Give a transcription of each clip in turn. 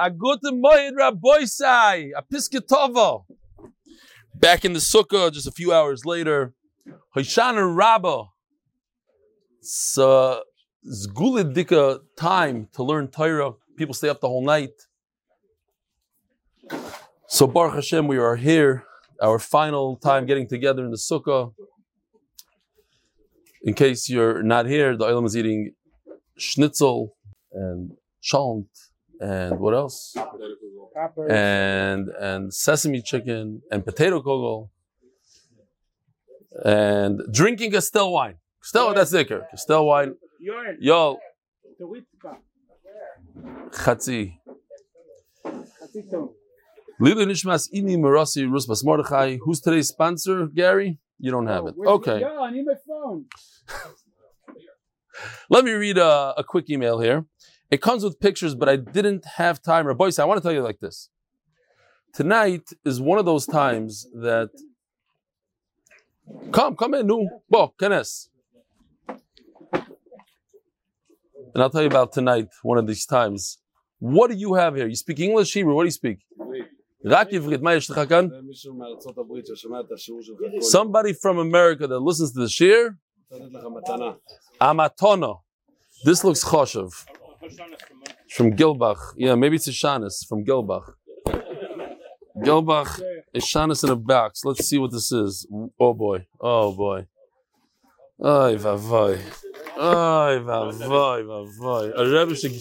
a good moed Rabboisai, a pisketovo. Back in the sukkah, just a few hours later, Hoshana Rabba. So, zgulidika uh, time to learn Torah. People stay up the whole night. So Baruch Hashem, we are here, our final time getting together in the sukkah. In case you're not here, the Olam is eating schnitzel and chant and what else? And and sesame chicken and potato kugel and drinking a still wine. Still, that's thicker. Still wine. Yo, chatzi. Lili Nishmas Ini Marasi Rusbas Mordechai. Who's today's sponsor, Gary? You don't have oh, it. Okay. Yo, I need my phone. Let me read a, a quick email here. It comes with pictures, but I didn't have time. Rabbi, I want to tell you like this. Tonight is one of those times that come, come in, nu, bo, kenes. And I'll tell you about tonight, one of these times. What do you have here? You speak English, Hebrew? What do you speak? Somebody from America that listens to the shir. Amatono. This looks choshev. From Gilbach. Yeah, maybe it's a Shanis from Gilbach. Gilbach is Shanis in a box. Let's see what this is. Oh boy. Oh boy. Oy vavoy. Oy vavoy vavoy. A Rebbe should.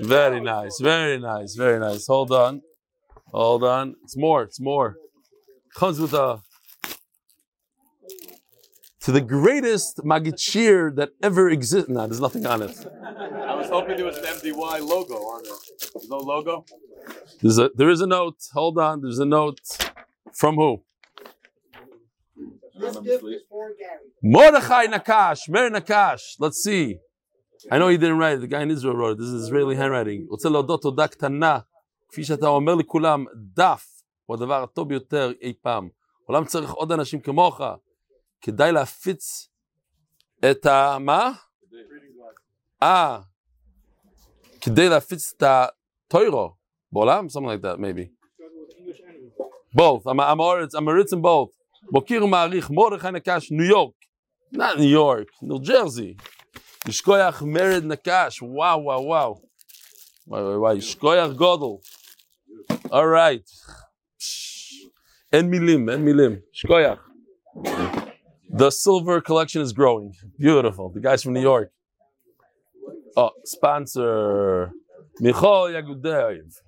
Very nice, very nice, very nice. Hold on. Hold on. It's more, it's more. Comes with a to the greatest Magichir that ever existed. No, there's nothing on it. I was hoping there was an MDY logo on it. There's no logo? There's a, there is a note. Hold on. There's a note from who? This gift is for Gary. Mordechai Nakash. Mer Nakash. Let's see. I know he didn't write it. The guy in Israel wrote it. This is Israeli handwriting. רוצה להודות תודה קטנה, כפי שאתה אומר לכולם, דף הוא הדבר הטוב ביותר אי פעם. העולם צריך עוד אנשים כמוך. כדאי להפיץ את ה... מה? אה, כדי להפיץ את הטוירו בעולם? Something like that, maybe. Both. I'm, I'm, I'm, I'm in both. מוקיר ומעריך מרדכי נקש, ניו יורק. Not New York, New Jersey. ישכויח מרד נקש, וואו, וואו, וואו. וואי, וואי, וואי, ישכויח גודל. All right. אין מילים, אין מילים. ישכויח. The silver collection is growing. Beautiful. The guys from New York. Oh, sponsor. Michal Yagudev.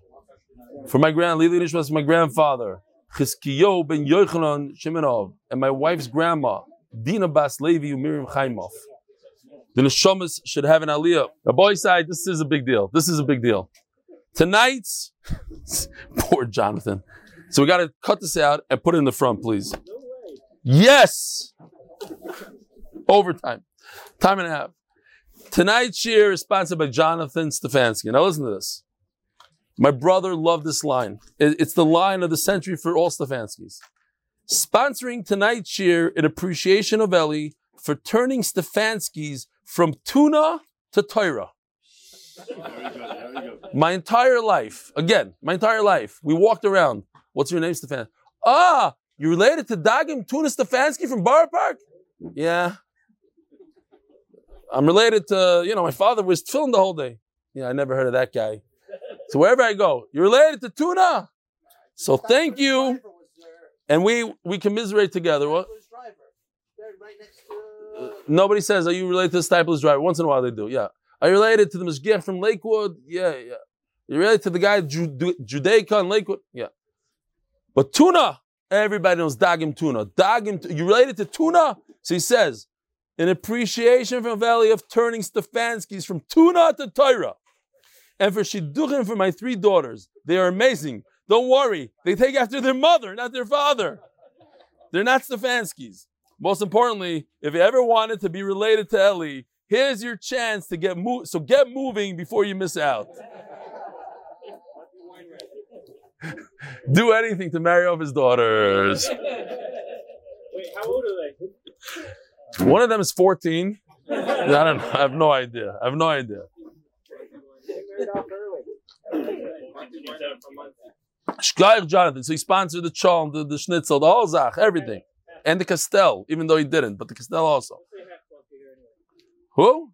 For my grand, Lili Nishmas, my grandfather. Chizkiyo ben Yochanan Shimonov. And my wife's grandma, Dina Bas Levi Miriam Chaimov. The Neshamas should have an aliyah. The boy side, this is a big deal. This is a big deal. Tonight, poor Jonathan. So we got to cut this out and put it in the front, please. Yes. Overtime. Time and a half. Tonight's cheer is sponsored by Jonathan Stefanski. Now listen to this. My brother loved this line. It's the line of the century for all Stefanskis. Sponsoring tonight's cheer in appreciation of Eli for turning Stefanskis from tuna to Torah. My entire life, again, my entire life, we walked around. What's your name, Stefan? Ah, you related to Dagim Tuna Stefanski from Bar Park? Yeah. I'm related to, you know, my father was filming the whole day. Yeah, I never heard of that guy. So wherever I go, you're related to Tuna. So thank you. Driver was there. And we we commiserate together. What? Steipler's driver. They're right next to. Uh, Nobody says, Are you related to the Steipler's driver? Once in a while they do, yeah. Are you related to the Mashgiach from Lakewood? Yeah, yeah. You related to the guy Jude- Judaica in Lakewood? Yeah. But tuna, everybody knows Dagim tuna. Dagim, you related to tuna? So he says, in appreciation from Valley of turning Stefanskis from tuna to Torah. And for Shidduchim for my three daughters. They are amazing. Don't worry. They take after their mother, not their father. They're not Stefanskis. Most importantly, if you ever wanted to be related to Eli, here's your chance to get moved. So get moving before you miss out. Do anything to marry off his daughters. Wait, how old are they? One of them is 14, I don't know. I have no idea. I have no idea. Shkaich Jonathan. So he sponsored the cholm, the, the schnitzel, the whole everything. And the Castel, even though he didn't, but the Castel also. Who?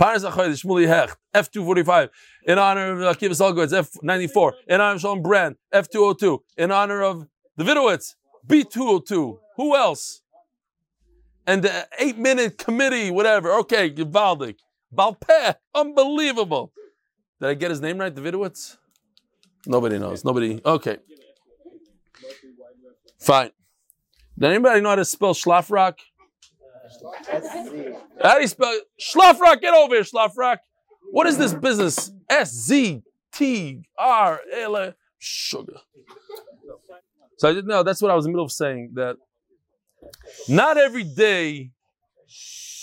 Parnas Achoyde, Shmuli Hecht, F245, in honor of Akiva Solgowitz, F94, in honor of Shalom Brand, F202, in honor of the Vidowitz, B202. Who else? And the eight minute committee, whatever. Okay, Givaldik. Balpeh, unbelievable. Did I get his name right, the Vidowitz? Nobody knows. Nobody. Okay. Fine. Does anybody know how to spell Schlafrock? How do you spell Schlafrock? Get over here, Schlafrock. What is this business? S Z T R L sugar. So I didn't know. That's what I was in the middle of saying. That not every day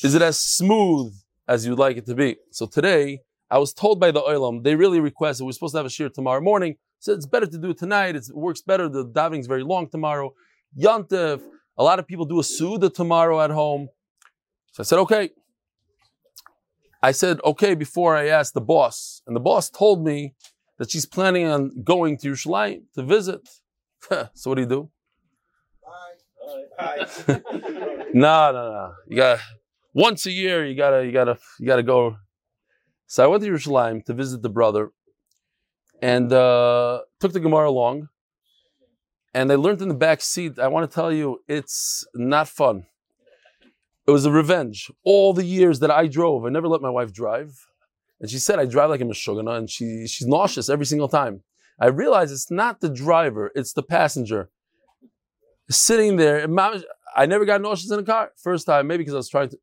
is it as smooth as you'd like it to be. So today, I was told by the Olam, they really requested, we're supposed to have a shir tomorrow morning. So it's better to do it tonight. It's, it works better. The davening's very long tomorrow. Yontif, a lot of people do a Suda tomorrow at home. So I said, okay. I said, okay, before I asked the boss. And the boss told me that she's planning on going to Yerushalayim to visit. so what do you do? No, no, no. You got once a year. You gotta, you gotta, you gotta go. So I went to Yerushalayim to visit the brother, and uh, took the Gemara along. And I learned in the back seat. I want to tell you, it's not fun. It was a revenge. All the years that I drove, I never let my wife drive, and she said I drive like a meshugana, and she she's nauseous every single time. I realize it's not the driver; it's the passenger sitting there. I never got nauseous in a car. First time, maybe because I was trying to.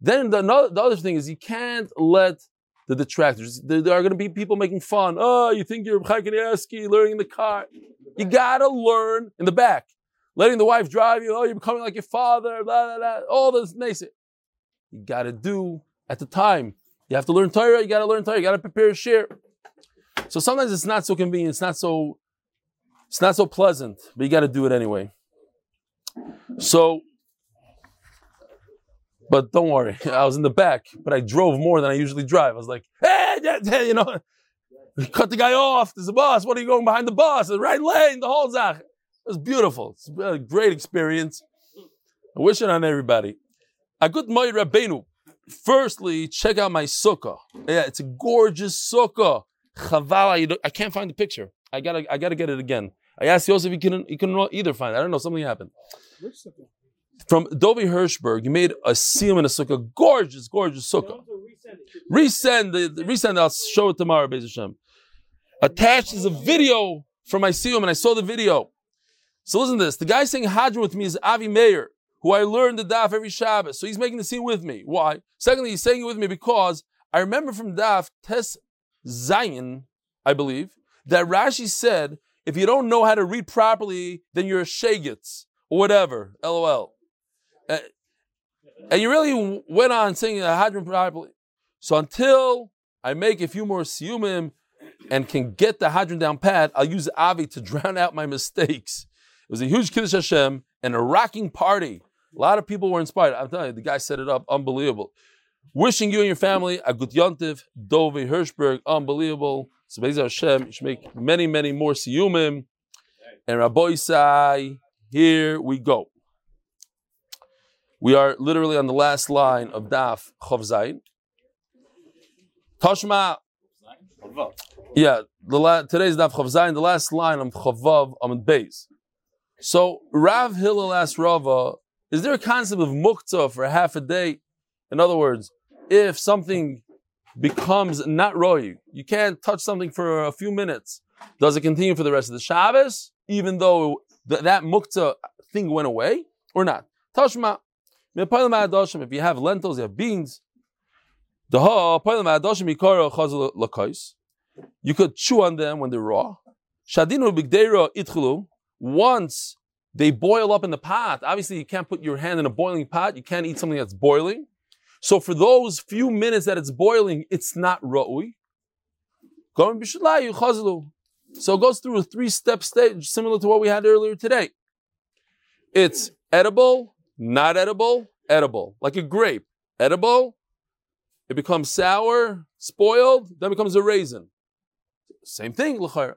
Then the, no- the other thing is you can't let the detractors. There, there are going to be people making fun. Oh, you think you're Chaim Kanevsky learning in the car? You got to learn in the back. Letting the wife drive you. Oh, you're becoming like your father. Blah blah blah. All this nice. You got to do at the time. You have to learn Torah. You got to learn Torah. You got to prepare a share. So sometimes it's not so convenient. It's not so. It's not so pleasant, but you got to do it anyway. So, but don't worry, I was in the back, but I drove more than I usually drive. I was like, hey, you know, cut the guy off. There's a bus. What are you going behind the bus? The right lane, the whole zach. It was beautiful. It's a great experience. I wish it on everybody. A good Moed Rabbeinu. Firstly, check out my sukkah. Yeah, it's a gorgeous sukkah. Chavala, you I can't find the picture. I gotta, I gotta get it again. I asked Yosef, he couldn't, he couldn't either find it. I don't know, something happened. From Dovi Hirschberg, you made a siyum in a sukkah, gorgeous, gorgeous sukkah. Resend the, resend. I'll show it tomorrow, Beis Hashem. Attached is a video from my siyum, and I saw the video. So listen to this. The guy saying Hadran with me is Avi Meir, who I learned the daf every Shabbos. So he's making the scene with me. Why? Secondly, he's saying it with me because I remember from daf Tes Zion, I believe, that Rashi said, if you don't know how to read properly, then you're a shagitz or whatever. LOL. And you really went on saying the Hadran properly. So until I make a few more siyumim and can get the Hadran down pat, I'll use Avi to drown out my mistakes. It was a huge Kiddush Hashem and a rocking party. A lot of people were inspired. I'm telling you, the guy set it up, unbelievable. Wishing you and your family a good yontiv, Dove Hirschberg, unbelievable. So Be'ez Hashem, you should make many, many more siyumim. And Rabbi Isai, here we go. We are literally on the last line of Daf Chav Zayin. Tashma. Yeah, the la- today's Daf Chav Zayin, the last line of Chavav Amid Beis. So Rav Hillel asked Rava, is there a concept of muktzah for half a day? In other words, if something becomes not roy, you can't touch something for a few minutes. Does it continue for the rest of the Shabbos, even though th- that mukta thing went away, or not? Tashma. If you have lentils, you have beans. You could chew on them when they're raw. Once they boil up in the pot, obviously you can't put your hand in a boiling pot. You can't eat something that's boiling. So for those few minutes that it's boiling, it's not ra'ui. So it goes through a three-step stage similar to what we had earlier today. It's edible, not edible, edible, like a grape. Edible, it becomes sour, spoiled, then becomes a raisin. Same thing. What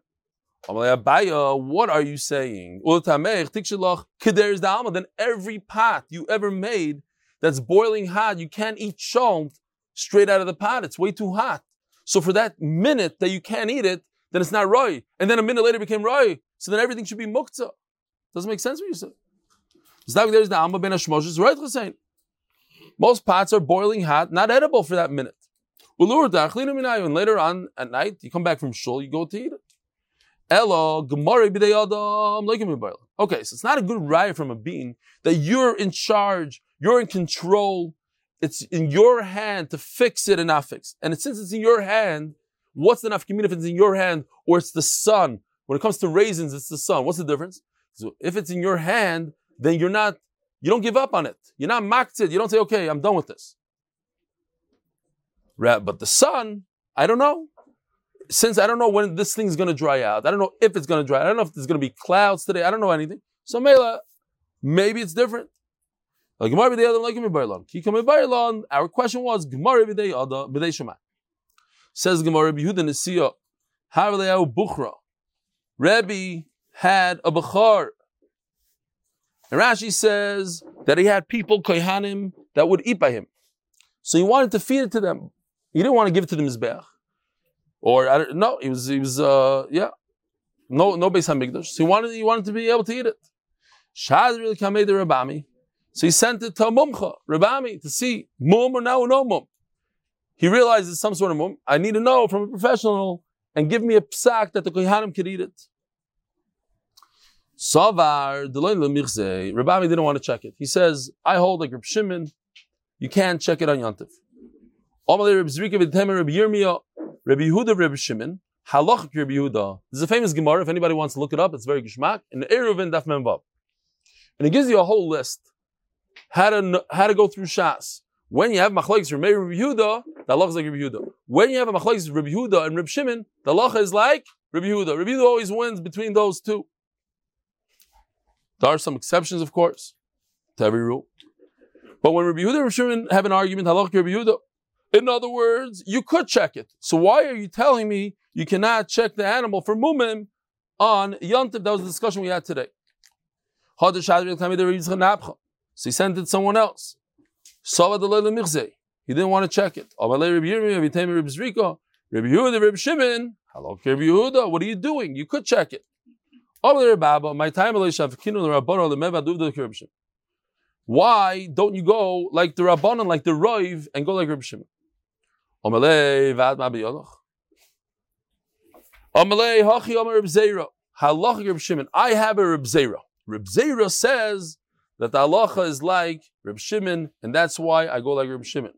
are you saying? Then every pot you ever made that's boiling hot, you can't eat shalt straight out of the pot. It's way too hot. So for that minute that you can't eat it, then it's not roy. And then a minute later became roy. So then everything should be muktzah. Doesn't make sense what you Hussein. Most pots are boiling hot, not edible for that minute. And later on at night, you come back from shul, you go to eat it. Elo, gemara b'dei Okay, so it's not a good riot from a being that you're in charge, you're in control. It's in your hand to fix it and not fix. And since it's in your hand, what's the nafkamina if it's in your hand or it's the sun? When it comes to raisins, it's the sun. What's the difference? So if it's in your hand, then you're not, you don't give up on it. You're not maktzid. You don't say, okay, I'm done with this. But the sun, I don't know since I don't know when this thing's going to dry out, I don't know if it's going to dry I don't know if there's going to be clouds today, I don't know anything. So Mela, maybe it's different. Our question was Gemara b'dei Shema. Says Gemara Yehuda Nesiya, Harleau Bukhra. Rebbe had a Bukhar. And Rashi says that he had people, Kohanim, that would eat by him. So he wanted to feed it to them. He didn't want to give it to the Mizbeach. Or I don't no, he was he was uh yeah. No no Beis Hamikdash. So he wanted he wanted to be able to eat it. Shad really kamei the Rabami. So he sent it to Mumcha, Rabami, to see mum or no no mum. He realized it's some sort of mum. I need to know from a professional and give me a psak that the Kohanim could eat it. Savar, Rabami didn't want to check it. He says, I hold like Reb Shimon, you can't check it on Yantif. Rabbi Yehuda, Rabbi Shimon, Halach Rabbi Yehuda. This is a famous Gemara. If anybody wants to look it up, it's very gishmak. In the Eruvin Daf Memvav, and it gives you a whole list how to how to go through Shas. When you have machlokes Rabbi Yehuda, the halacha is like Rabbi Yehuda. When you have a machlokes Rabbi Yehuda and Rabbi Shimon, the halacha is like Rabbi Yehuda. Rabbi Yehuda always wins between those two. There are some exceptions, of course, to every rule. But when Rabbi Yehuda and Rabbi Shimon have an argument, halacha Rabbi Yehuda, in other words, you could check it. So why are you telling me you cannot check the animal for mumim on yontif? That was the discussion we had today. So he sent it to someone else. He didn't want to check it. What are you doing? You could check it. Why don't you go like the Rabbanon, like the Roiv, and go like Reb Shimon? Omalei vad ma biyolach. Omalei hachi omer Reb Zera. Reb Shimon. I have a Reb Zera. Reb Zera says that the halacha is like Reb Shimon, and that's why I go like Reb Shimon.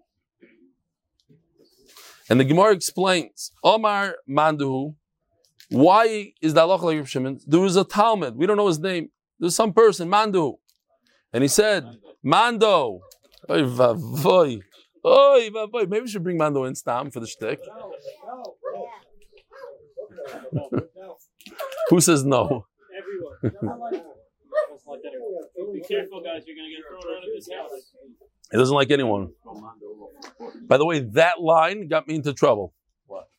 And the Gemara explains, Omar Manduhu, why is the halacha like Reb Shimon? There was a Talmud, we don't know his name. There's some person, Mandu, and he said, Mando, Mando. Oh, maybe we should bring Mando in Stam for the shtick. Who says no? Everyone. Be careful, guys. You're going to get thrown out of this house. He doesn't like anyone. By the way, that line got me into trouble. What?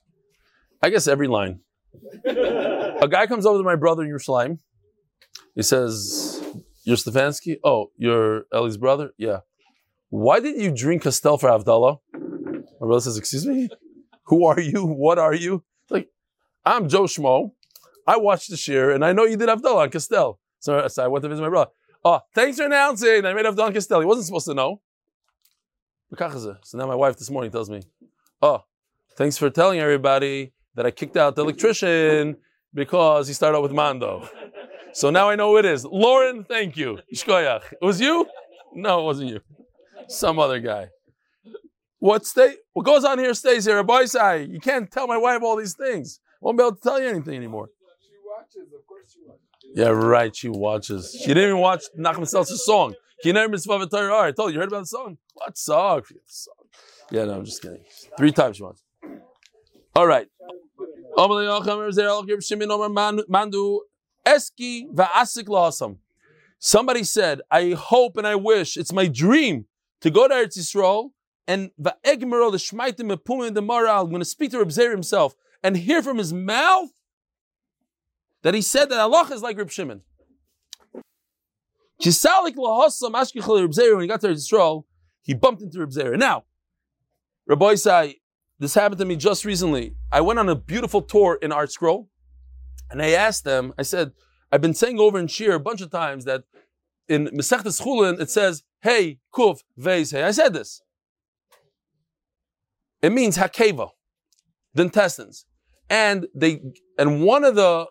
I guess every line. A guy comes over to my brother in Yerushalayim. He says, You're Stefanski? Oh, you're Ellie's brother? Yeah. Why did you drink Castel for Avdallah? My brother says, Excuse me? Who are you? What are you? Like, I'm Joe Schmo. I watched the share and I know you did Avdallah on Castel. So, so I went to visit my brother. Oh, thanks for announcing. I made Avdallah on Castel. He wasn't supposed to know. So now my wife this morning tells me, Oh, thanks for telling everybody that I kicked out the electrician because he started out with Mando. So now I know who it is. Lauren, thank you. It was you? No, it wasn't you some other guy. What stay? What goes on here stays here. Boy, say you can't tell my wife all these things. Won't be able to tell you anything anymore. She watches, of course she watches. Yeah, right. She watches. She didn't even watch Nachman Seltzer's song. Kiner Mitzvah V'Torah. I told you, you heard about the song? What song? Yeah, no, I'm just kidding. Three times she wants. All right. Somebody said, I hope and I wish, it's my dream to go to Eretz Yisrael and the va'egmero the shmaitim the moral. I'm going to speak to Reb Zer himself and hear from his mouth that he said that Allah is like Reb Shimon. Kisalik lahasam ashkichel Reb Zer when he got to Eretz Yisrael, he bumped into Reb Zer. Now, Rabbi Isai, this happened to me just recently. I went on a beautiful tour in Art Scroll, and I asked them. I said, "I've been saying over in Shir a bunch of times that in Masechtas Chulin it says, "Hey, Kuf Veis Hey." I said this. It means hakeva, the intestines, and they and one of the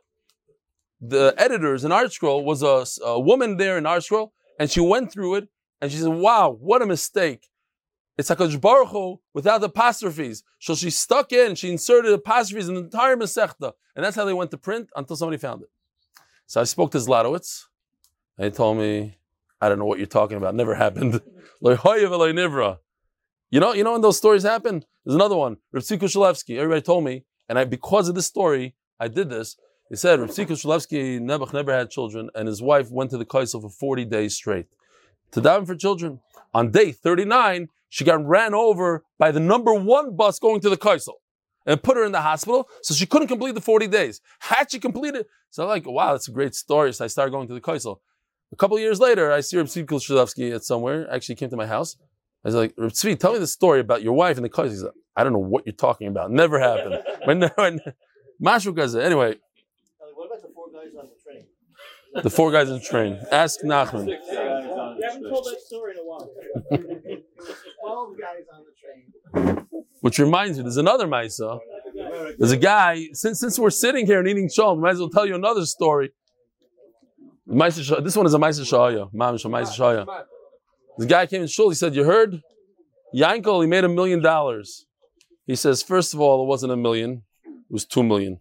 the editors in Art Scroll was a, a woman there in Art Scroll, and she went through it, and she said, "Wow, what a mistake." It's Hakadosh Baruch Hu without apostrophes. So she stuck in, she inserted apostrophes in the entire Masechta, and that's how they went to print until somebody found it. So I spoke to Zlotowitz, and he told me, "I don't know what you're talking about. Never happened." You know, you know when those stories happen. There's another one. Rav Tzvi Kushlevsky. Everybody told me, and I, because of this story, I did this. He said Rav Tzvi Kushlevsky Nebuch never had children, and his wife went to the Kaisel for 40 days straight to daven for children. On day 39, she got ran over by the number one bus going to the Kaisel and put her in the hospital, so she couldn't complete the 40 days. Had she completed, it? so I'm like, wow, that's a great story. So I started going to the Kaisel. A couple of years later, I see Rav Tzvi Shalevsky at somewhere. Actually, came to my house. I was like, Rav Tzvi, tell me the story about your wife and the Kaisel. He's like, I don't know what you're talking about. Never happened. when, when, Mashu Gaza. Anyway, What about the four guys on the train? the four guys on the train. Ask Nachman. You haven't told that story in a while. Twelve guys on the train. Which reminds me, there's another Maisa. There's a guy, since, since we're sitting here and eating shalom, might as well tell you another story. This one is a Maisa Shaya. Mamish, a Maisa Shaya. The guy came in shul, he said, You heard? Yankel, he made a million dollars. He says, First of all, it wasn't a million, it was two million.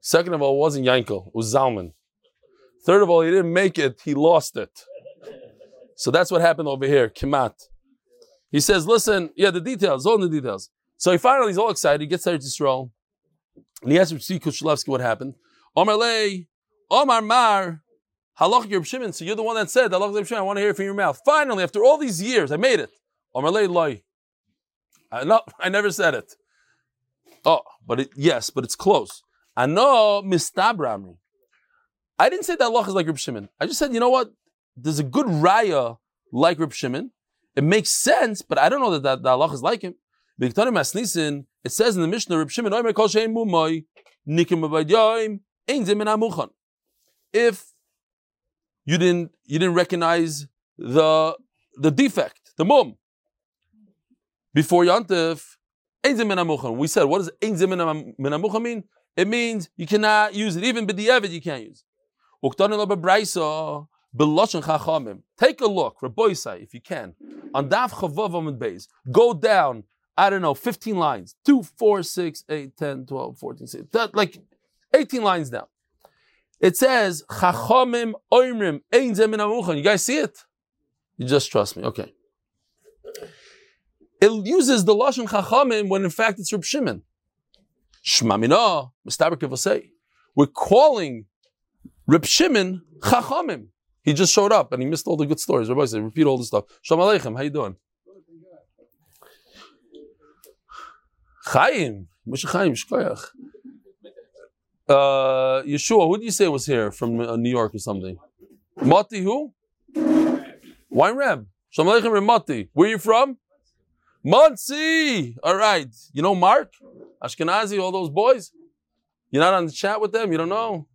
Second of all, it wasn't Yankel, it was Zalman. Third of all, he didn't make it, he lost it. So that's what happened over here, Kimat. He says, Listen, yeah, the details, all the details. So he finally, he's all excited, he gets there to Israel. And he asks Tzvi Kushlevsky what happened. Omar Lei, Omar Mar, Halach Yerb Shimon. So you're the one that said, Halach Yerb Shimon, I want to hear it from your mouth. Finally, after all these years, I made it. Omar Lei Loi. I, no, I never said it. Oh, but it, yes, but it's close. I know Mistabrami. I didn't say that Allah is like Reb Shimon. I just said, you know what? There's a good raya like Reb Shimon. It makes sense, but I don't know that, that, that Allah is like him. It says in the Mishnah, Reb Shimon, "Omer kol shein mumoi, nikim abayim, ein zeh min. If you didn't you didn't recognize the the defect, the mum, before Yantif. We said, what does ein mean? It means you cannot use it. Even b'di'evid you can't use. Chachamim. Take a look, Rabboisai, if you can, on Daf Chavav Amid Beis. Go down, I don't know, 15 lines. 2, 4, 6, 8, 10, 12, 14, 16. That, like 18 lines down. It says, Chachamim Oimrim Ein Zeh Min You guys see it? You just trust me. Okay. It uses the Lashon Chachamim when in fact it's Reb Shimon. Shmamina, Mistaber Kivosei. We're calling Reb Shimon Chachamim. He just showed up and he missed all the good stories. Rabbi said, repeat all the stuff. Shalom Aleichem, how you doing? Chaim, Moshe Chaim, Shkoyach. Uh, Yeshua, who do you say was here from uh, New York or something? Mati who? Wine Reb. Shalom Aleichem Mati. Where are you from? Monsey. All right. You know Mark? Ashkenazi, all those boys? You're not on the chat with them? You don't know?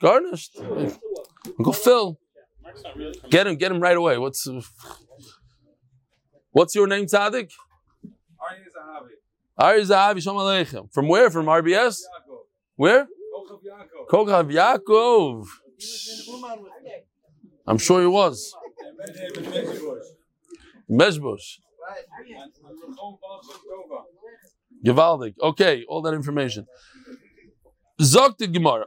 Garnished. Uncle Phil. Mark's not really from Get him, get him right away. What's uh, what's your name, Tzaddik? Arya Zahavi. Ari Zahavi Shalom Aleichem. From where? From RBS? Where? Kochav Yaakov. Kochav Yaakov. Uman with me. I'm sure he was. And met him in Mexico. Meshbush. Right. And Rachel Balshem Tova. Givaldik. Okay, all that information. The Gemara.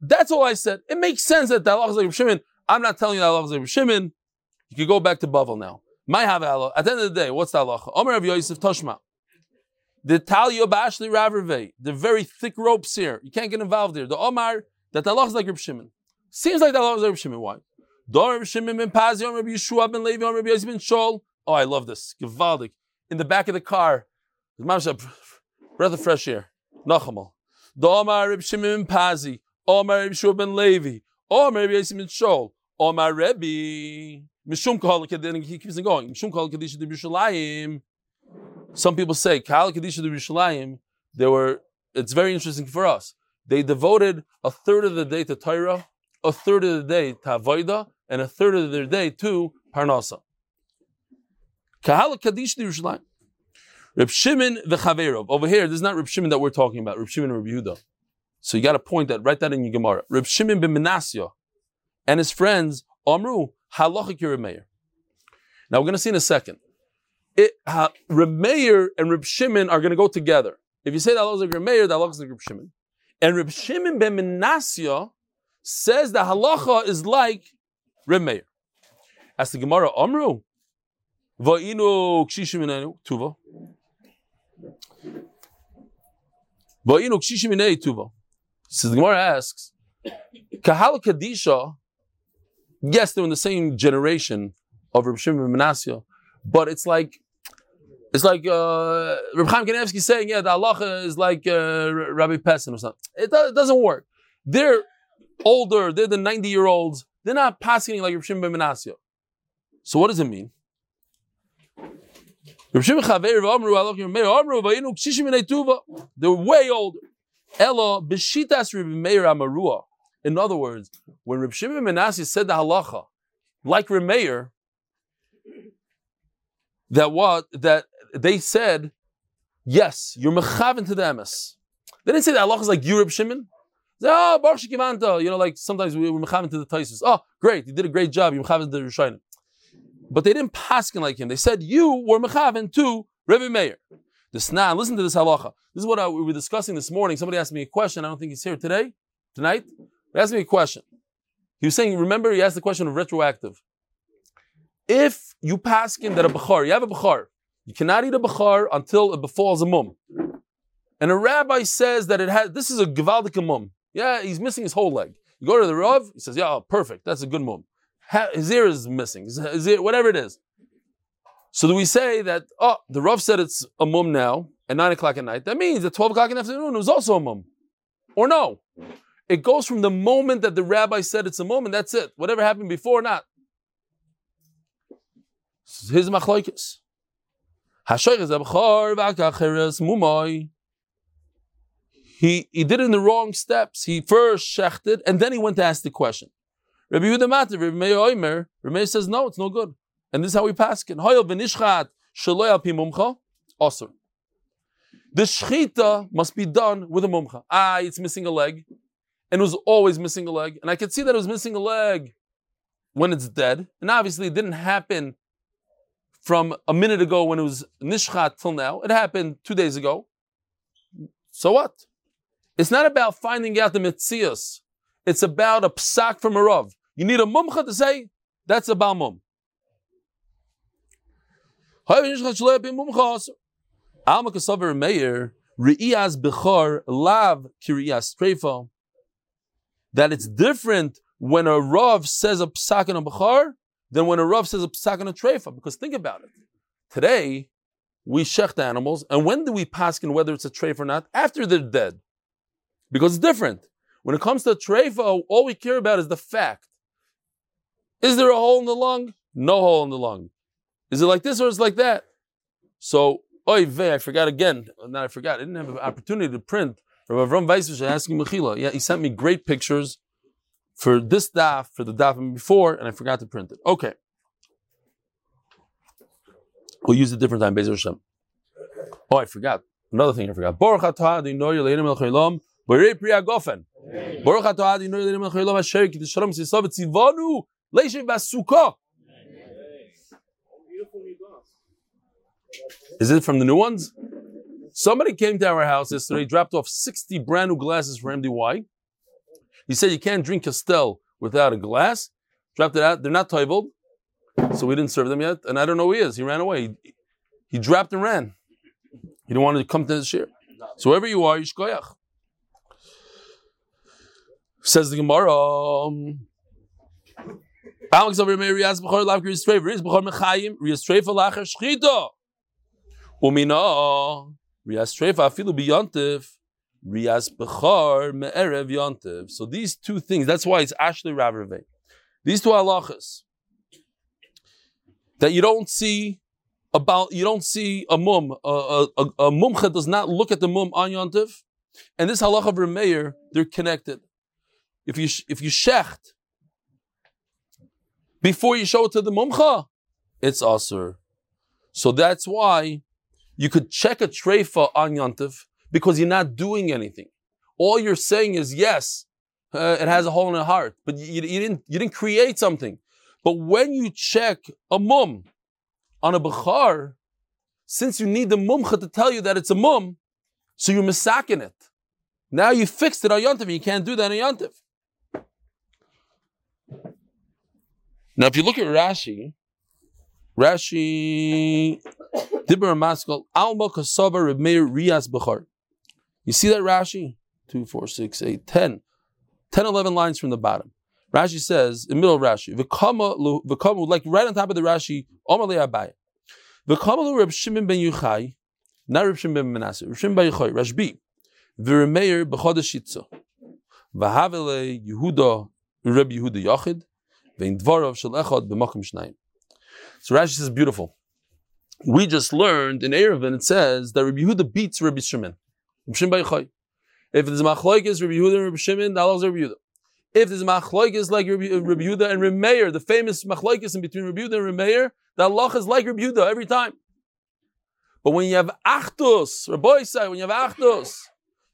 That's all I said. It makes sense that the Allah is like Shimon. I'm not telling you that Allah is like Shimon. You can go back to Bavel now. My have Allah. At the end of the day, what's the halacha? Omer of Yosef Toshma. The Talia Bashli Raverve, the very thick ropes here. You can't get involved here. The Omar that Allah is like Reb Shimon. Seems like the Allah is like Reb Shimon. Why? Dor Reb Shimon ben Pazi, Reb Yeshua ben Levi, Reb Yosef ben Shol. Oh, I love this. Givaldik. In the back of the car, Mamash, a breath of fresh air. Nachamal. Dor Reb Shimon ben Pazi, Omer Reb Yeshua ben Levi, Omer Reb Yosef ben Shol. Omer Rebbe. Mishum Kol Then he keeps on going. Mishum Kol Kadisha de Yerushalayim. Some people say Kal Kadisha de Yerushalayim. They were. It's very interesting for us. They devoted a third of the day to Torah, a third of the day to Avodah, and a third of their day to Parnasa. Kahal Kadisha de Yerushalayim. Reb Shimon v'Chaverov. Over here, this is not Reb Shimon that we're talking about. Reb Shimon Reb Yehuda. So you got to point that. Write that in your Gemara. Reb Shimon ben Menasya and his friends Amru halachik Remeir. Now we're going to see in a second. It, uh, Remeir and Reb Shimon are going to go together. If you say that halachik like Remeir, that halachik like Reb Shimon. And Reb Shimon ben Menasya says the halacha is like Remeir. As the Gemara Amru, va'inu kshishim tuva. Va'inu kshishim tuva. So the Gemara asks, Kahal Kadisha yes, they're in the same generation of Reb Shimon and Menasya, but it's like it's like uh, Reb Chaim Kanevsky saying, yeah, the halacha is like uh, Rabbi Pessin or something. It, do- it doesn't work. They're older. They're the ninety year olds. They're not passing like Reb Shimon ben Menasya. So what does it mean? They're way older. Elo B'shitas Reb Meir Amarua. In other words, when Reb Shimon ben Menashe said the halacha, like Reb Meir, that what that they said, yes, you're mechaven to the emes. They didn't say that halacha is like you, Reb Shimon. They say, oh, Baruch Shekivanta. You know, like sometimes we were mechaven to the Taisus. Oh, great, you did a great job. You're mechaven to the Rishonim. But they didn't paskin like him. They said you were mechaven to Rebbe Meir. The Snan, listen to this halacha. This is what I, we were discussing this morning. Somebody asked me a question. I don't think he's here today, tonight. He asked me a question. He was saying, remember, he asked the question of retroactive. If you pass him that a bachar, you have a bachar, you cannot eat a bachar until it befalls a mum. And a rabbi says that it has, this is a gevaldik mum. Yeah, he's missing his whole leg. You go to the Rav, he says, yeah, oh, perfect, that's a good mum. His ear is missing, his, ear, whatever it is. So do we say that, oh, the Rav said it's a mum now at 9 o'clock at night. That means at 12 o'clock in the afternoon it was also a mum. Or no? It goes from the moment that the rabbi said it's a moment, that's it. Whatever happened before, not. His machlokes. Hashoyches abchor v'akacheres mumoi. He he did it in the wrong steps. He first shechted and then he went to ask the question. Rabbi Yehuda Matir, Rabbi Meir Oimer, Rabbi Meir says no, it's no good. And this is how we pass it. Hoyel v'nishchat shaloy al pi mumcha, osur. The shchita must be done with a mumcha. Ah, it's missing a leg and it was always missing a leg. And I could see that it was missing a leg when it's dead. And obviously, it didn't happen from a minute ago when it was nishchat till now. It happened two days ago. So what? It's not about finding out the mitzias. It's about a psak from a rav. You need a mumcha to say that's a balmum. Alma kasaver meir re'iyas bechar lav kiriyas treifa that it's different when a Rav says a psak on a Bechar than when a Rav says a psak on a Treifa. Because think about it. Today, we shecht animals, and when do we paskin whether it's a treif or not? After they're dead. Because it's different. When it comes to a treifa, all we care about is the fact. Is there a hole in the lung? No hole in the lung. Is it like this or is it like that? So, oy vey, I forgot again. Not I forgot. I didn't have an opportunity to print Rabbi Avram Weissvish asking Mechila. Yeah, he sent me great pictures for this daf, for the daf before, and I forgot to print it. Okay. We'll use it a different time, Bezer Hashem. Oh, I forgot. Another thing I forgot. Baruch atah di noy leinim el chaylam, b'rei priya gofen. Baruch atah di noy leinim el chaylam asher ki tishalom sisav tzivanu leishiv basukah. Beautiful new glass. Is it from the new ones? Somebody came to our house yesterday, dropped off 60 brand new glasses for MDY. He said you can't drink Castel without a glass. Dropped it out. They're not toiveled, so we didn't serve them yet. And I don't know who he is. He ran away. He, he dropped and ran. He didn't want to come to the shir. So wherever you are, yishkoyach. Says the Gemara. um, Alex over Mechayim Afilu Rias Bechor Me'erev Yontif So these two things, that's why it's Ashley Rav. These two halachas that you don't see about, you don't see a mum, a, a, a, mumcha does not look at the mum on Yontif, and this halacha of Remeir, they're connected. If you if you shecht before you show it to the mumcha, it's asur. So that's why you could check a treifa on Yontif because you're not doing anything. All you're saying is yes, uh, it has a hole in the heart, but you, you didn't you didn't create something. But when you check a mum on a bechar, since you need the mumcha to tell you that it's a mum, so you're it. Now you fixed it on Yontif, you can't do that on Yontif. Now, if you look at Rashi, Rashi, Dibber Maskal, Alma Kasaba Rebmeir Rias Bechar. You see that Rashi? 2, 4, 6, 8, 10. 10, 11 lines from the bottom. Rashi says, in the middle of Rashi, V'kama, v'kama, like right on top of the Rashi, Omar le Abai. V'kama lu Reb Shimon ben Yuchai, not Reb Shimon ben Menashe, Reb Shimon ben Yuchai, Rashbi, V'remeir b'chodesh Shitza, V'havele Yehuda, Reb Yehuda Yachid, Vein dvarav shel echad b'makom shnayim. So Rashi says beautiful. We just learned in Erevin it says that Rabbi Yehuda beats Rabbi Shimon. Rabbi If there's machlokes Rabbi Yehuda and Rabbi Shimon, that allows Rabbi Yehuda. If there's machlokes like Rabbi, uh, Rabbi Yehuda and Rabbi Meir, the famous machlokes in between Rabbi Yehuda and Rabbi Meir, the Allah is like Rabbi Yehuda every time. But when you have achtos, Rabbi when you have achtos,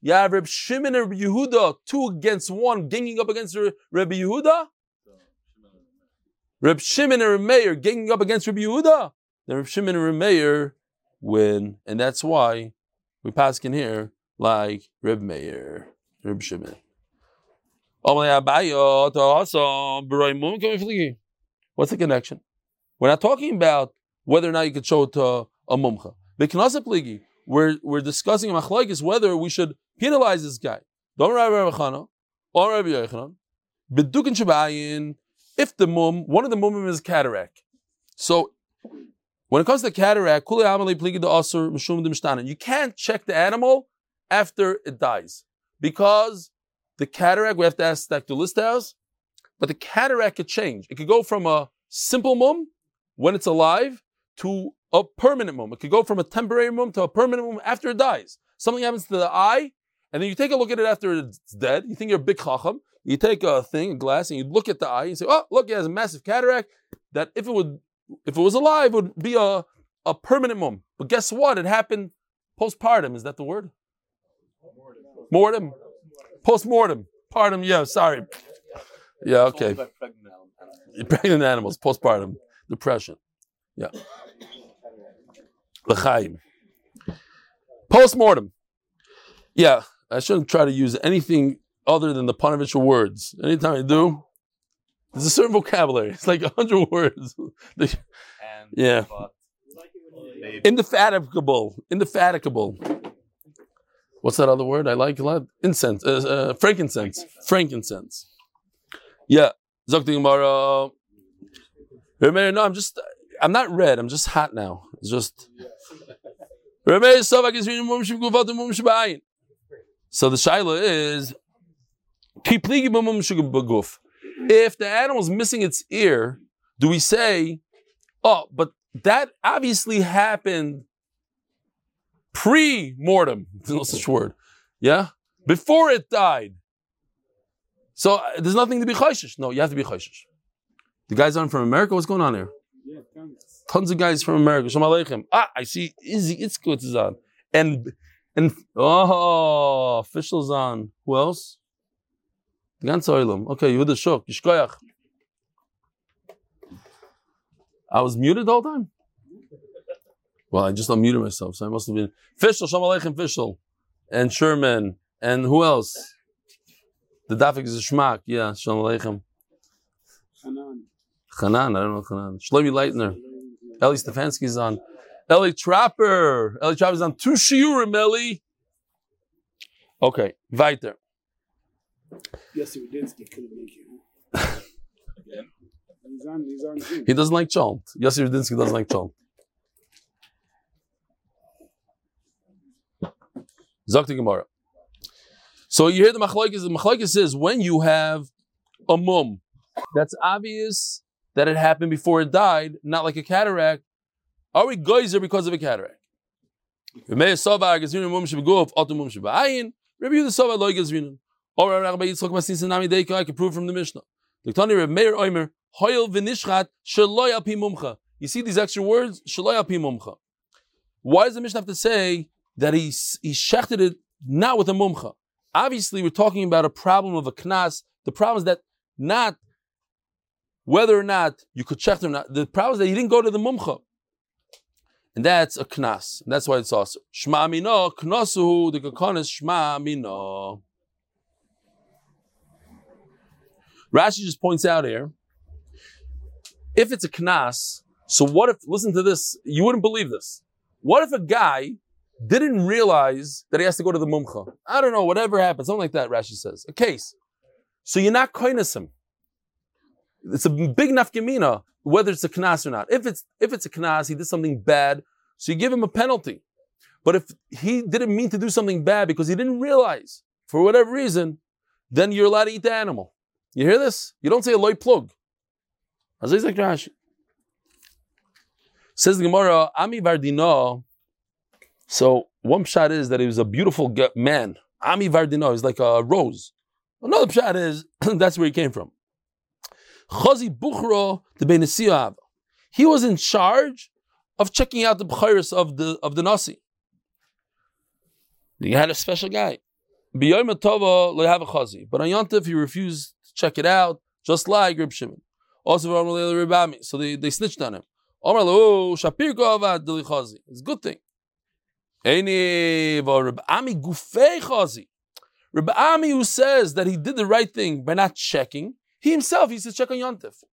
you have Rabbi Shimon and Rabbi Yehuda, two against one, ganging up against Rabbi Yehuda. Reb Shimon and Reb Meir ganging up against Rabbi Yehuda, then Reb Shimon and Reb Meir win, and that's why we pass in here like Reb Meir, Reb Shimon. What's the connection? We're not talking about whether or not you could show it to a mumcha. We're, we're discussing machlokes whether we should penalize this guy. Don't Rabbi Rabbi Chana or Rabbi Yochanan. Shabayin if the mum, one of the mumim is cataract. So when it comes to cataract, the You can't check the animal after it dies because the cataract we have to ask Dr. Listhouse, but the cataract could change. It could go from a simple mum when it's alive to a permanent mum. It could go from a temporary mum to a permanent mum after it dies. Something happens to the eye, and then you take a look at it after it's dead. You think you're a big chacham. You take a thing, a glass, and you look at the eye. and say, "Oh, look, it has a massive cataract. That if it would, if it was alive, would be a a permanent mum. But guess what? It happened postpartum. Is that the word? Mortem. Post Postmortem. Partum. Yeah. Sorry. Yeah. Okay. Pregnant animals. Postpartum depression. Yeah. L'chaim. Postmortem. Yeah. I shouldn't try to use anything other than the Panovich words. Anytime I do, there's a certain vocabulary. It's like a hundred words. Yeah. Indefatigable. Indefatigable. What's that other word I like a lot? Incense. Uh, uh, frankincense. Frankincense. Yeah. Zok Gemara. Remember, no, I'm just, I'm not red. I'm just hot now. It's just. Remember, Savak is reading Mum Shib Gufat and So the shaila is, Kipligi Mum Shib Guf. If the animal's missing its ear, do we say, oh, but that obviously happened pre-mortem. There's no such word. Yeah? Before it died. So uh, there's nothing to be chayshish. No, you have to be chayshish. The guys aren't from America. What's going on here? Yeah, tons. Tons of guys from America. Shalom Aleichem. Ah, I see Izzy Itzkutz is on. And, and, oh, officials on. Who else? The ganze Oilam. Okay, Yehuda Shok. Yishkoyach. I was muted all the time? Well, I just unmuted myself, so I must have been. Fischel, Shalom Aleichem Fischel. And Sherman. And who else? The Dafik is a Shmak. Yeah, Shalom Aleichem. Hanan. Hanan, I don't know Hanan. Shlomi Leitner. Eli Stefanski is on. Eli Trapper. Eli Trapper is on. Two shiurim, Eli. Okay, weiter. Yes, Rudinsky couldn't make it. He's on, he's on Zoom. He doesn't like Cholent. Yossi Rudinsky doesn't like Cholent. Zakti Gemara. So you hear the machlokes. The machlokes says when you have a mum, that's obvious that it happened before it died, not like a cataract. Are we geyser because of a cataract? Rabbi loy gezrinin. Or Rabbi Yitzchak Masin Nami Deiko, I can prove from the Mishnah. The Tani Reb Meir Oimer, Hoyel v'nishchat sheloy al mumcha. You see these extra words? Sheloy al mumcha. Why does the Mishnah have to say that he, he shechted it not with a mumcha? Obviously, we're talking about a problem of a knas. The problem is that not whether or not you could shecht or not. The problem is that he didn't go to the mumcha. And that's a knas. And that's why it's also. Shma amino, knasuhu, the kakonis, shma amino. Rashi just points out here, if it's a knas, so what if, listen to this, you wouldn't believe this. What if a guy didn't realize that he has to go to the mumcha? I don't know, whatever happened, something like that, Rashi says. A case. So you're not koinis him. It's a big nafkamina, whether it's a knas or not. If it's, if it's a knas, he did something bad, so you give him a penalty. But if he didn't mean to do something bad because he didn't realize, for whatever reason, then you're allowed to eat the animal. You hear this? You don't say a loy plug. Says the Gemara, Ami Vardino. So one pshat is that he was a beautiful man. Ami Vardino is like a rose. Another pshat is that's where he came from. Chazi Bukhro the Benesiyav. He was in charge of checking out the b'chayris of the of the nasi. He had a special guy. B'yoyim tova a chazi, but on Yontif he refused to check it out, just like Reb Shimon. Also. So they, they snitched on him. Omar lo oh, shapir avad deli chazi. It's a good thing. Reb Ami gufei chazi. Reb Ami who says that he did the right thing by not checking, he himself used to check on Yontif.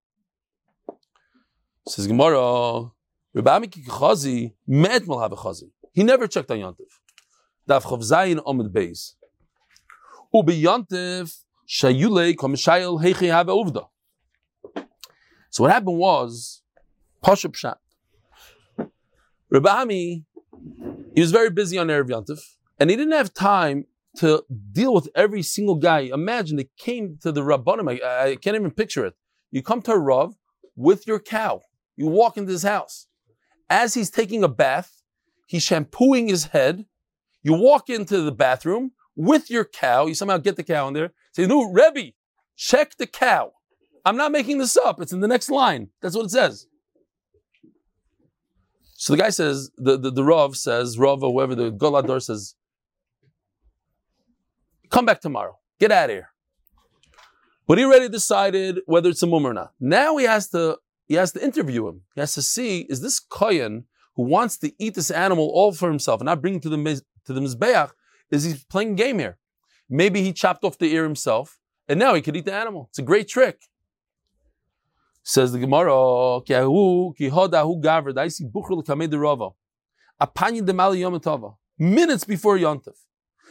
Says Gemara, Reb Ami chazi met mal have chazi. He never checked on Yontif. Daf chav zayin omid beis. Ubi Yontif shayule komishayel heichi have uvda. So what happened was, Pasha Pshat. Rabbi Ami, he was very busy on Erev Yantif, and he didn't have time to deal with every single guy. Imagine they came to the Rabbanim, I, I can't even picture it. You come to a Rav with your cow. You walk into his house. As he's taking a bath, he's shampooing his head. You walk into the bathroom with your cow. You somehow get the cow in there. Say, no, Rebbe, check the cow. I'm not making this up. It's in the next line. That's what it says. So the guy says, the, the, the Rav says, Rav or whoever, the Golador says, come back tomorrow. Get out of here. But he already decided whether it's a mum or not. Now he has to he has to interview him. He has to see, is this Koyan who wants to eat this animal all for himself and not bring it to the, to the Mizbeach, is he playing game here? Maybe he chopped off the ear himself, and now he could eat the animal. It's a great trick. Says the Gemara, minutes before Yontif.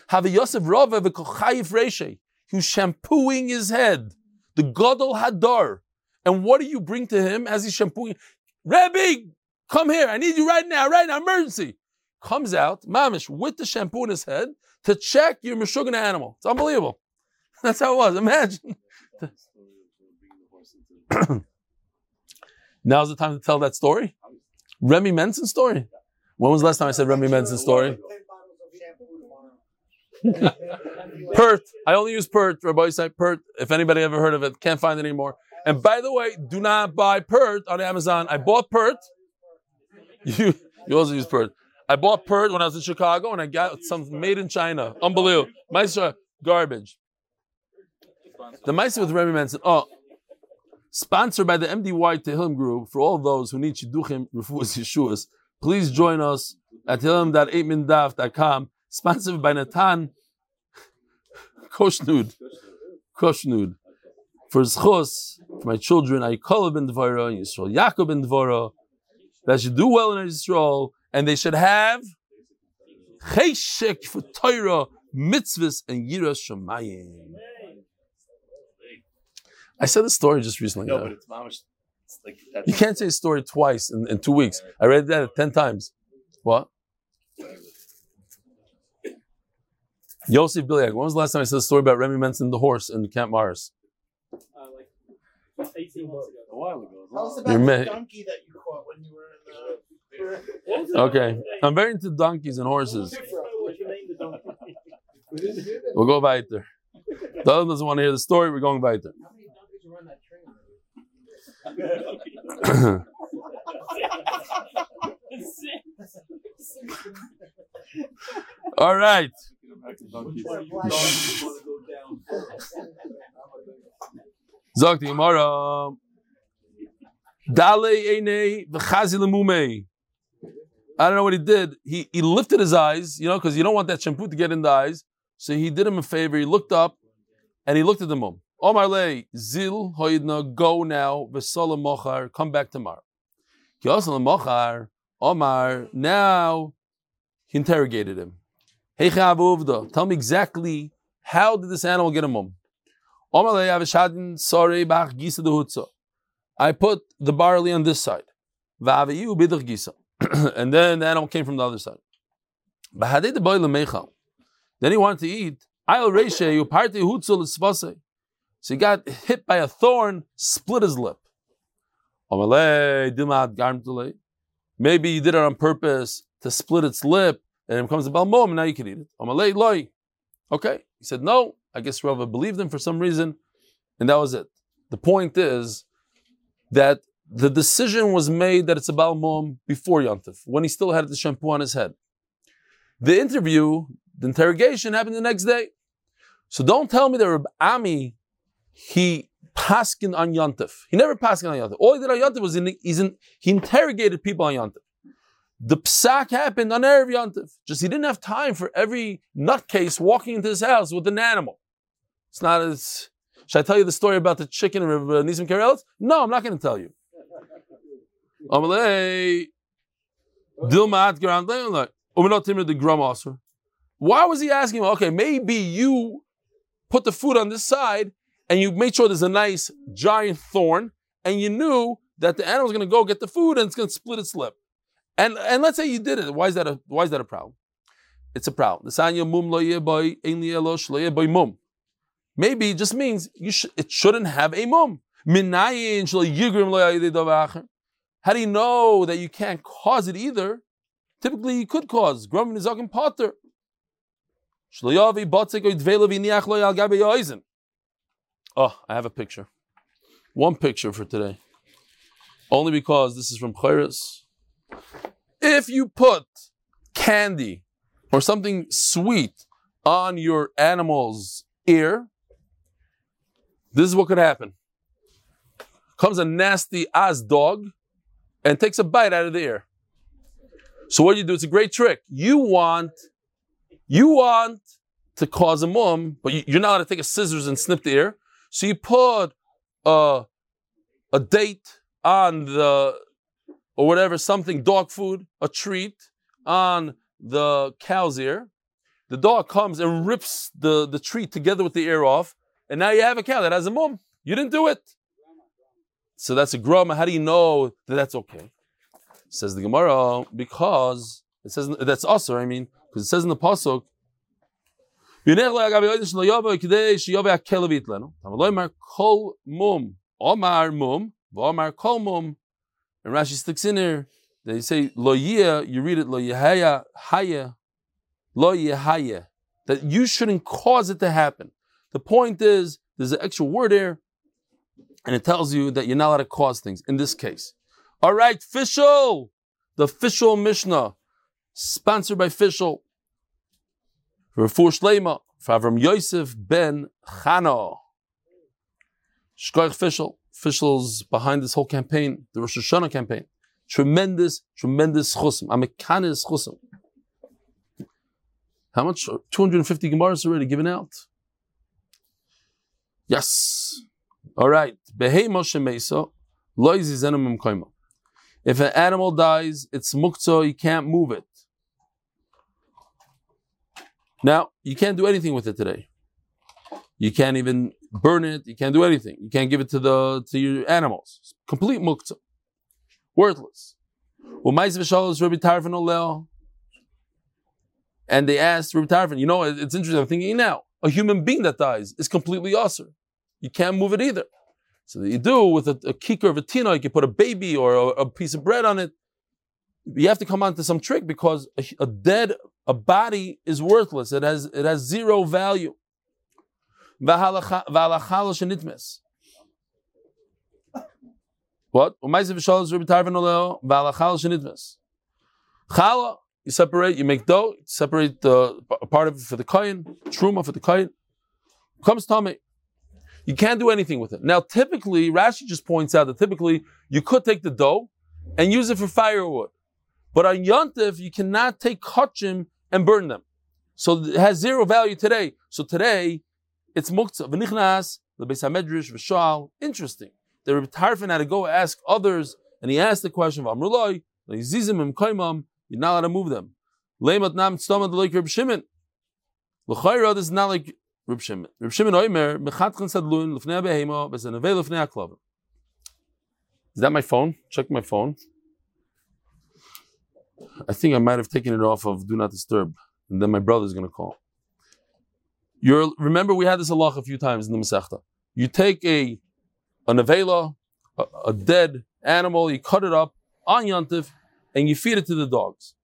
Have a Yosef Rava v'kochayiv reshe. He was shampooing his head. The Gadol Hadar. And what do you bring to him as he's shampooing? Rebbe, come here. I need you right now, right now, emergency. Comes out, mamish, with the shampoo in his head to check your Meshuggah animal. It's unbelievable. That's how it was. Imagine. Now's the time to tell that story. Remy Menson story. When was the last time I said Remy Menson story? Pert. I only use Pert. Rabbi said Pert. If anybody ever heard of it, can't find it anymore. And by the way, do not buy Pert on Amazon. I bought Pert. You, you also use Pert. I bought Pert when I was in Chicago, and I got some made in China. Unbelievable. Meister garbage. The Meister with Remy Manson. Oh, sponsored by the MDY Tehillim Group for all those who need Shidduchim Refuas Yeshuas. Please join us at tehillim.8mindaf.com. Sponsored by Natan Koshnud. Koshnud. For Zchos, for my children, Aykola ben Dvora, and Yisrael Yaakov ben Dvora, that should do well in Israel, and they should have cheshek for Torah, mitzvahs, and yiras shamayim. I said the story just recently. No, yeah. but it's mamish It's like that's You can't say a story twice in, in two weeks. I read that 10 times. What? Yosef Biliak, when was the last time I said a story about Remy Menson the horse in Camp Mars? Uh, like 18 months ago. a while ago. Tell us You're about ma- the donkey that you caught when you were in the. Okay. I'm very into donkeys and horses. What'd name? We'll go weiter. The other doesn't want to hear the story. We're going weiter. How many donkeys were on that train? All right. Sagt die Gemara. Dale eine v'chazi lemumei. I don't know what he did. He he lifted his eyes, you know, because you don't want that shampoo to get in the eyes. So he did him a favor. He looked up, and he looked at the mum. Omar le zil hoidna go now v'sola mochar. Come back tomorrow. Ki osala mochar. Omar now he interrogated him. Hey tell me exactly how did this animal get a mum? Omar le avishadin sorry bach gisa de hutza. I put the barley on this side. Va'aviyu bidach gisa. and then the animal came from the other side. Bahadei de boy lemeichal. Then he wanted to eat. I'll reshe you party hutzul isvase. So he got hit by a thorn, split his lip. Maybe you did it on purpose to split its lip, and it becomes a balmom, and now you can eat it. Loy. Okay. He said, no. I guess Rava believed him for some reason, and that was it. The point is that the decision was made that it's a balmom before Yontif, when he still had the shampoo on his head. The interview, the interrogation happened the next day. So don't tell me that Reb Ami, he paskin on Yontif. He never paskin on Yontif. All he did on Yontif was in, in, he interrogated people on Yontif. The psak happened on Erev Yontif. Just he didn't have time for every nutcase walking into his house with an animal. It's not as. Should I tell you the story about the chicken and uh, Nisim Karelis? No, I'm not going to tell you. Why was he asking? Okay, maybe you put the food on this side and you made sure there's a nice giant thorn, and you knew that the animal's going to go get the food and it's going to split its lip. And and let's say you did it. Why is that a why is that a problem? It's a problem. Maybe it just means you sh- it shouldn't have a mum. How do you know that you can't cause it either? Typically, you could cause grum nizakim potter. Oh, I have a picture. One picture for today. Only because this is from Chayris. If you put candy or something sweet on your animal's ear, this is what could happen. Comes a nasty ass dog and takes a bite out of the ear. So what do you do? It's a great trick. You want, you want to cause a mum, but you- you're not allowed to take a scissors and snip the ear. So you put a, a date on the, or whatever, something, dog food, a treat on the cow's ear. The dog comes and rips the, the treat together with the ear off, and now you have a cow that has a mum. You didn't do it. So that's a grama. How do you know that that's okay? Says the Gemara, because it says that's also, I mean, because it says in the pasuk, "Yinech le'agav yodim shelo yavo kidei sheyove hakelev yitlenu." Tamaloi mar kol mum, omar mum, v'omar kol mum. And Rashi sticks in there. They say lo yeh, you read it lo yehaya haya, lo yehaya. That you shouldn't cause it to happen. The point is, there's an extra word there, and it tells you that you're not allowed to cause things. In this case, all right, Fishel, the Fishel Mishnah, sponsored by Fishel. Rafur Shlema, Favram Yosef ben Chana. Shkoich. Fishel's behind this whole campaign, the Rosh Hashanah campaign. Tremendous, tremendous chusim. Americanis chusim. How much? 250 Gemaras already given out. Yes. All right. If an animal dies, it's muktzah, you can't move it. Now, you can't do anything with it today. You can't even burn it. You can't do anything. You can't give it to the to your animals. It's complete muktzah. Worthless. And they asked Rabbi Tarfon, you know, it's interesting. I'm thinking now, a human being that dies is completely usher. You can't move it either. So you do with a, a kikar of a tina, you can put a baby or a, a piece of bread on it. You have to come onto some trick because a, a dead a body is worthless. It has it has zero value. What? Chala, you separate, you make dough, separate the part of it for the kohen, truma for the kohen. Comes tummy. You can't do anything with it. Now, typically, Rashi just points out that typically you could take the dough and use it for firewood. But on Yontif, you cannot take kachim and burn them. So it has zero value today. So today, it's muktzah. V'nichnas, the Beis HaMedrash, v'shal. Interesting. The Rebbe Tarfon had to go ask others, and he asked the question of Amrullah, Zizim im kaimam, you're not allowed to move them. Leimat nam tztomad like Reb Shimon. L'chayra, this is not like Reb Shimon. Reb Shimon oimer, mechatchen sadlun, l'fnei behema, v'zenavei l'fnei aklav. Is that my phone? Check my phone. I think I might have taken it off of Do Not Disturb, and then my brother's going to call. You're, remember, we had this halach a few times in the Masechta. You take a a nevela, a, a dead animal, you cut it up on Yantif, and you feed it to the dogs.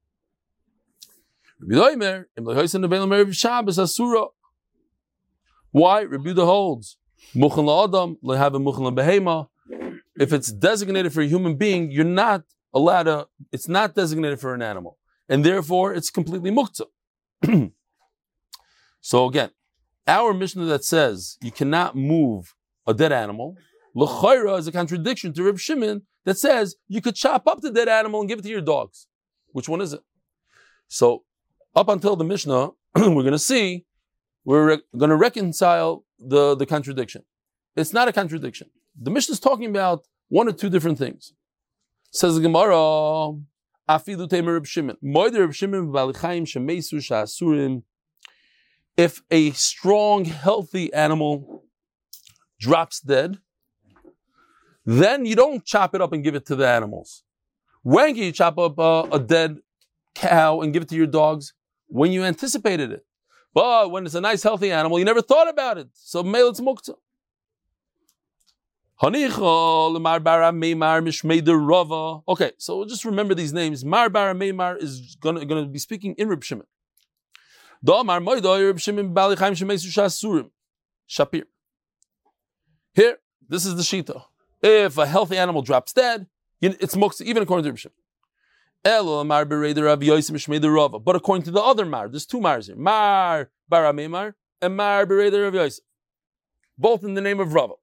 Why? Rabbi holds. If it's designated for a human being, you're not allowed to. It's not designated for an animal, and therefore it's completely muktzah. so again, our Mishnah that says you cannot move a dead animal, l'chayra is a contradiction to Reb Shimon that says you could chop up the dead animal and give it to your dogs. Which one is it? So up until the Mishnah, we're going to see we're re- going to reconcile the, the contradiction. It's not a contradiction. The Mishnah is talking about one or two different things. Says Gemara, Afidu Temer Reb Shimon. Moider Reb Shimon v'alichayim shemesu sha'asurim. If a strong, healthy animal drops dead, then you don't chop it up and give it to the animals. When can you chop up a, a dead cow and give it to your dogs? When you anticipated it. But when it's a nice, healthy animal, you never thought about it. So, male it's muktzah. Hanicha, Lemar Bara Meimar Mishmeider Rava. Okay, so just remember these names. Mar bar Ameimar is gonna, be speaking in Reb Shimon. Shapir. Here, this is the Shita. If a healthy animal drops dead, it's muktzah, even according to Reb Shimon. But according to the other Mar, there's two Mars here. Mar bar Ameimar and Mar Bereder Rav Yosef. Both in the name of Rava.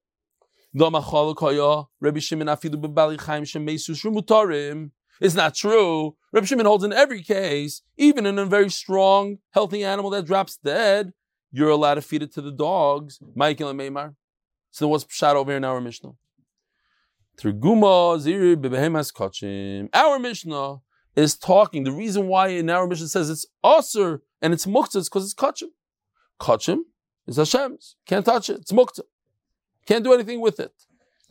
It's not true. Rabbi Shimon holds in every case, even in a very strong, healthy animal that drops dead, you're allowed to feed it to the dogs. Michael and Meimar. So what's shot over here in our Mishnah? Triguma ziri bebehemas kachim. Our Mishnah is talking. The reason why in our Mishnah says it's usr and it's muktzah is because it's kachim. Kachim is Hashem's. Can't touch it. It's muktzah. Can't do anything with it.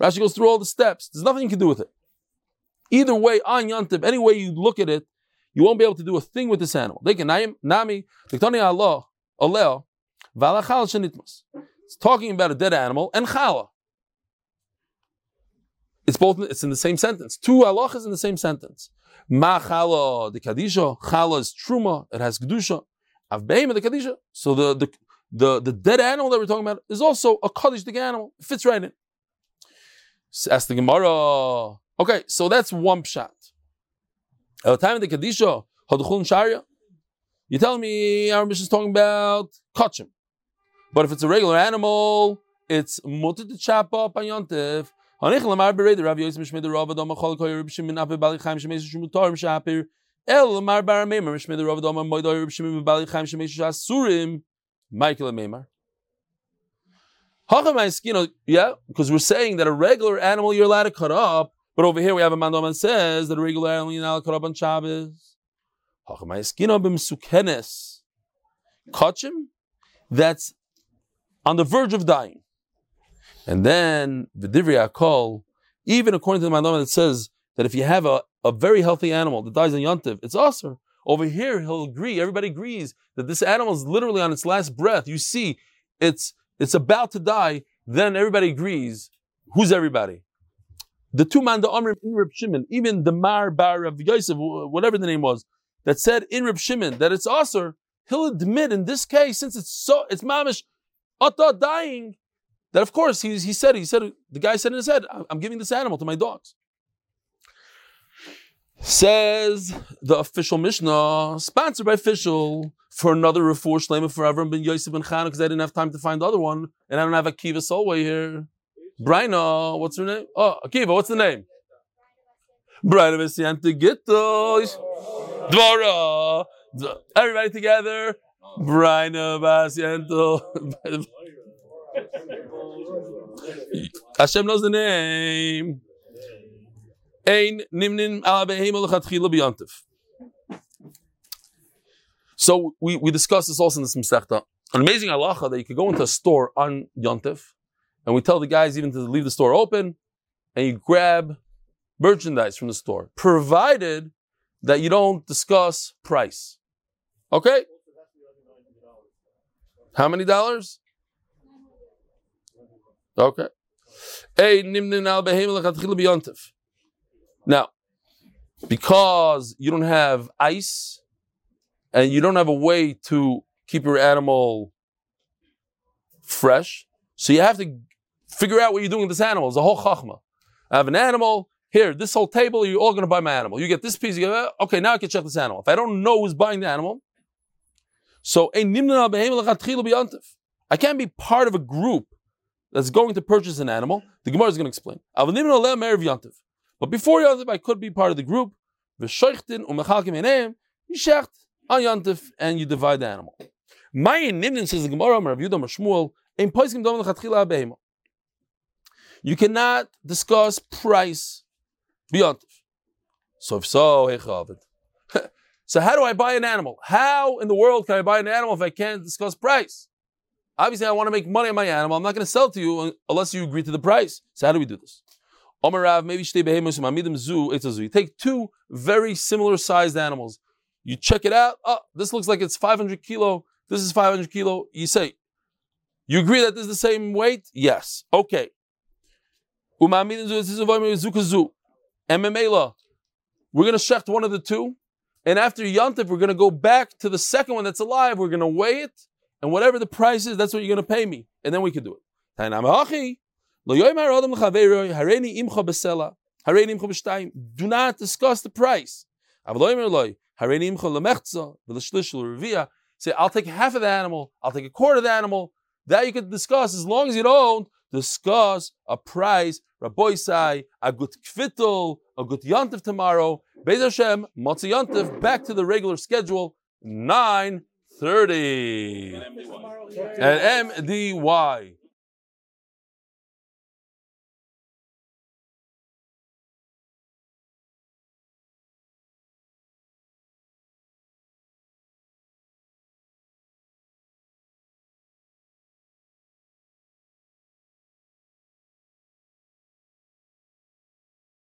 Rashi goes through all the steps. There's nothing you can do with it. Either way, on Yantiv, any way you look at it, you won't be able to do a thing with this animal. They can nami diktani Allah aleo valachal shenitmas. It's talking about a dead animal and chala. It's both. It's in the same sentence. Two halachas in the same sentence. Ma chala the kadisha. Chala is truma. It has kedusha. Av behema the kadisha. So the the the, the dead animal that we're talking about is also a kaddish animal. It fits right in. S- Ask the Gemara. Okay, so that's one pshat. At the time of the kadisha, haduchul sharia. You tell me our mission is talking about kachim. But if it's a regular animal, it's mutter to chop up on yontif. Hanich Michael and Meimar. You know, yeah, because we're saying that a regular animal you're allowed to cut up, but over here we have a mandam that says that a regular animal you're not allowed to cut up on Shabbos. Kachim, that's on the verge of dying. And then the Divri Akol, even according to the Mandama that says that if you have a, a very healthy animal that dies in Yontiv, it's also over here he'll agree, everybody agrees that this animal is literally on its last breath. You see, it's it's about to die, then everybody agrees. Who's everybody? The two man the Amr in Reb Shimon, even the Mar Bar of Yosef, whatever the name was, that said in Reb Shimon that it's Asr, he'll admit in this case, since it's so it's mamish, Atta dying, that of course he, he said, he said, the guy said in his head, I'm giving this animal to my dogs. Says the official Mishnah, sponsored by official, for another refor shlema for Avram ben Yosef ben Chana, because I didn't have time to find the other one, and I don't have Akiva Solway here. Brina, what's her name? Oh, Akiva, what's the name? Brina Vesiante Gittos. Dvora. Everybody together. Brina Vesiante. Hashem knows the name. Ein nimnin. So we, we discussed this also in this Masechta. An amazing halacha that you could go into a store on Yontif, and we tell the guys even to leave the store open, and you grab merchandise from the store, provided that you don't discuss price. Okay? How many dollars? Okay. Hey, nimnin al behem lechatchila biyontif. Now, because you don't have ice and you don't have a way to keep your animal fresh, so you have to figure out what you're doing with this animal. It's a whole chachma. I have an animal. Here, this whole table, you're all going to buy my animal. You get this piece, you get. Okay, now I can check this animal. If I don't know who's buying the animal, so I can't be part of a group that's going to purchase an animal. The Gemara is going to explain. But before Yontif, I could be part of the group. V'shoichtin u'mechalkim you shecht on Yontif, and you divide the animal. My nimnin says the Gemara, Rav Shmuel, poiskim behema. You cannot discuss price beyond. So if so, hechavet. So how do I buy an animal? How in the world can I buy an animal if I can't discuss price? Obviously, I want to make money on my animal. I'm not going to sell to you unless you agree to the price. So how do we do this? Omer Rav, maybe shtei behemosim amidim zu etzazu. You take two very similar sized animals. You check it out. Oh, this looks like it's 500 kilo. This is 500 kilo. You say, you agree that this is the same weight? Yes. Okay. Umamidim zu etzazu zukazu. MMA We're going to shecht one of the two. And after Yontif, we're going to go back to the second one that's alive. We're going to weigh it. And whatever the price is, that's what you're going to pay me. And then we can do it. Do not discuss the price. Say, I'll take half of the animal, I'll take a quarter of the animal. That you can discuss as long as you don't discuss a price, Rabboisai, a good kvitel, a good yontif tomorrow. Beis Hashem, Motzi yontif, back to the regular schedule, 9.30 at MDY.